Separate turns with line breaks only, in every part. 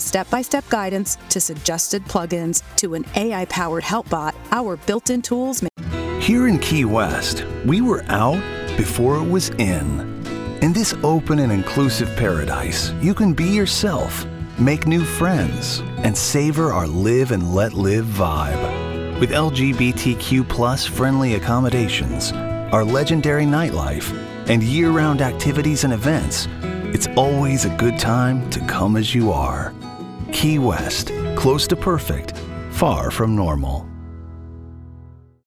step by step guidance to suggested plugins to an AI powered help bot, our built in tools make
Here in Key West, we were out before it was in. In this open and inclusive paradise, you can be yourself, make new friends, and savor our live and let live vibe. With LGBTQ plus friendly accommodations, our legendary nightlife, and year round activities and events, it's always a good time to come as you are. Key West, close to perfect, far from normal.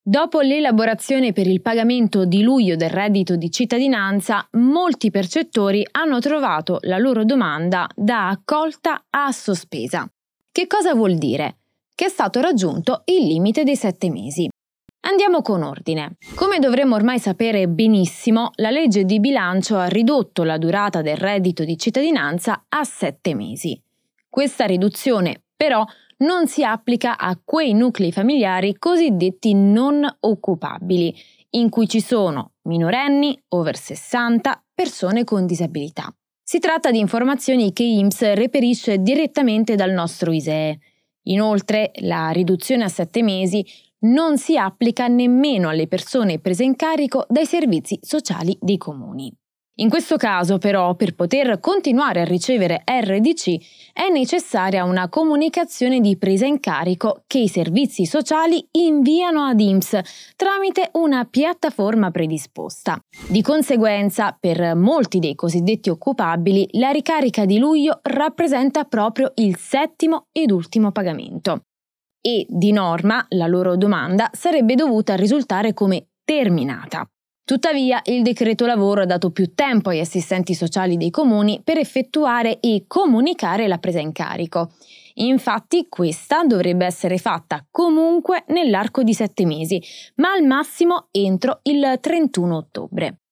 Dopo l'elaborazione per il pagamento di luglio del reddito di cittadinanza, molti percettori hanno trovato la loro domanda da accolta a sospesa. Che cosa vuol dire? Che è stato raggiunto il limite dei sette mesi. Andiamo con ordine. Come dovremmo ormai sapere benissimo, la legge di bilancio ha ridotto la durata del reddito di cittadinanza a sette mesi. Questa riduzione, però, non si applica a quei nuclei familiari cosiddetti non occupabili, in cui ci sono minorenni, over 60, persone con disabilità. Si tratta di informazioni che IMSS reperisce direttamente dal nostro ISEE. Inoltre, la riduzione a sette mesi non si applica nemmeno alle persone prese in carico dai servizi sociali dei comuni. In questo caso, però, per poter continuare a ricevere RDC è necessaria una comunicazione di presa in carico che i servizi sociali inviano ad IMSS tramite una piattaforma predisposta. Di conseguenza, per molti dei cosiddetti occupabili, la ricarica di luglio rappresenta proprio il settimo ed ultimo pagamento. E, di norma, la loro domanda sarebbe dovuta risultare come terminata. Tuttavia, il decreto lavoro ha dato più tempo agli assistenti sociali dei comuni per effettuare e comunicare la presa in carico. Infatti, questa dovrebbe essere fatta comunque nell'arco di sette mesi, ma al massimo entro il 31 ottobre.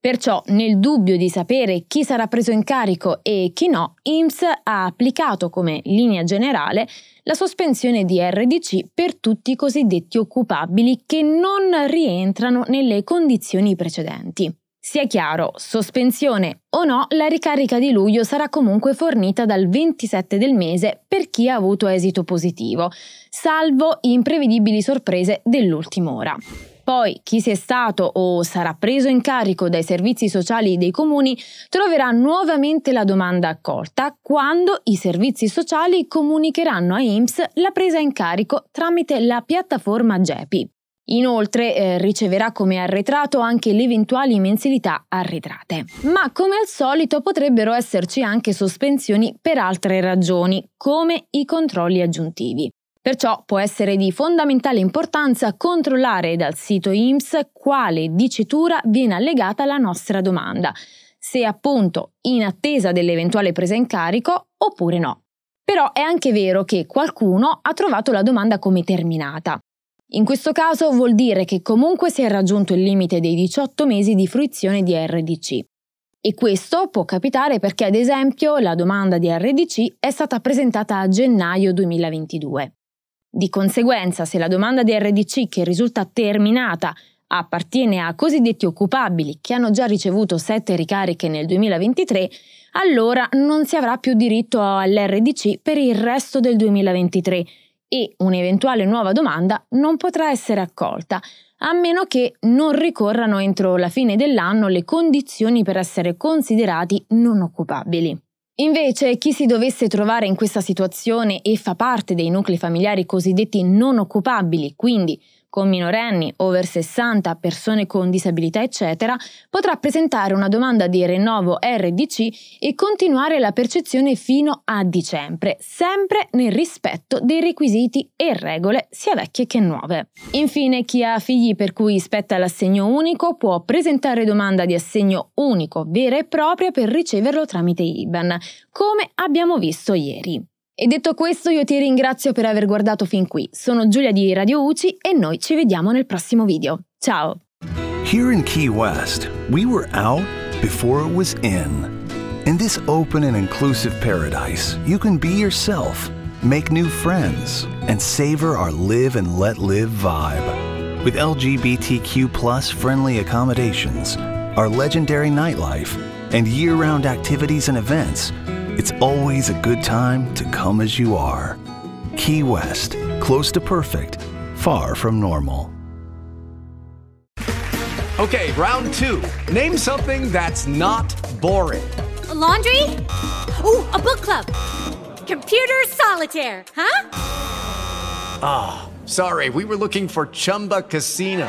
Perciò, nel dubbio di sapere chi sarà preso in carico e chi no, IMSS ha applicato come linea generale la sospensione di RDC per tutti i cosiddetti occupabili che non rientrano nelle condizioni precedenti. Sia chiaro, sospensione o no, la ricarica di luglio sarà comunque fornita dal 27 del mese per chi ha avuto esito positivo, salvo imprevedibili sorprese dell'ultima ora. Poi chi sia stato o sarà preso in carico dai servizi sociali dei comuni troverà nuovamente la domanda accolta quando i servizi sociali comunicheranno a IMSS la presa in carico tramite la piattaforma GEPI. Inoltre eh, riceverà come arretrato anche le eventuali mensilità arretrate. Ma come al solito potrebbero esserci anche sospensioni per altre ragioni, come i controlli aggiuntivi. Perciò può essere di fondamentale importanza controllare dal sito IMSS quale dicitura viene allegata alla nostra domanda, se appunto in attesa dell'eventuale presa in carico oppure no. Però è anche vero che qualcuno ha trovato la domanda come terminata. In questo caso vuol dire che comunque si è raggiunto il limite dei 18 mesi di fruizione di RDC. E questo può capitare perché ad esempio la domanda di RDC è stata presentata a gennaio 2022. Di conseguenza, se la domanda di RDC che risulta terminata appartiene a cosiddetti occupabili che hanno già ricevuto 7 ricariche nel 2023, allora non si avrà più diritto all'RDC per il resto del 2023 e un'eventuale nuova domanda non potrà essere accolta, a meno che non ricorrano entro la fine dell'anno le condizioni per essere considerati non occupabili. Invece, chi si dovesse trovare in questa situazione e fa parte dei nuclei familiari cosiddetti non occupabili, quindi con minorenni, over 60, persone con disabilità, eccetera, potrà presentare una domanda di rinnovo RDC e continuare la percezione fino a dicembre, sempre nel rispetto dei requisiti e regole sia vecchie che nuove. Infine, chi ha figli per cui spetta l'assegno unico può presentare domanda di assegno unico vera e propria per riceverlo tramite IBAN, come abbiamo visto ieri. E detto questo io ti ringrazio per aver guardato fin qui. Sono Giulia di Radio UCI e noi ci vediamo nel prossimo video. Ciao!
Here in Key West, we were out before it was in. In this open and inclusive paradise, you can be yourself, make new friends, and savor our live and let live vibe. With LGBTQ plus friendly accommodations, our legendary nightlife, and year round activities and events, it's always a good time to come as you are. Key West, close to perfect, far from normal.
Okay, round two. Name something that's not boring.
A laundry? Ooh, a book club. Computer solitaire, huh?
Ah, oh, sorry, we were looking for Chumba Casino.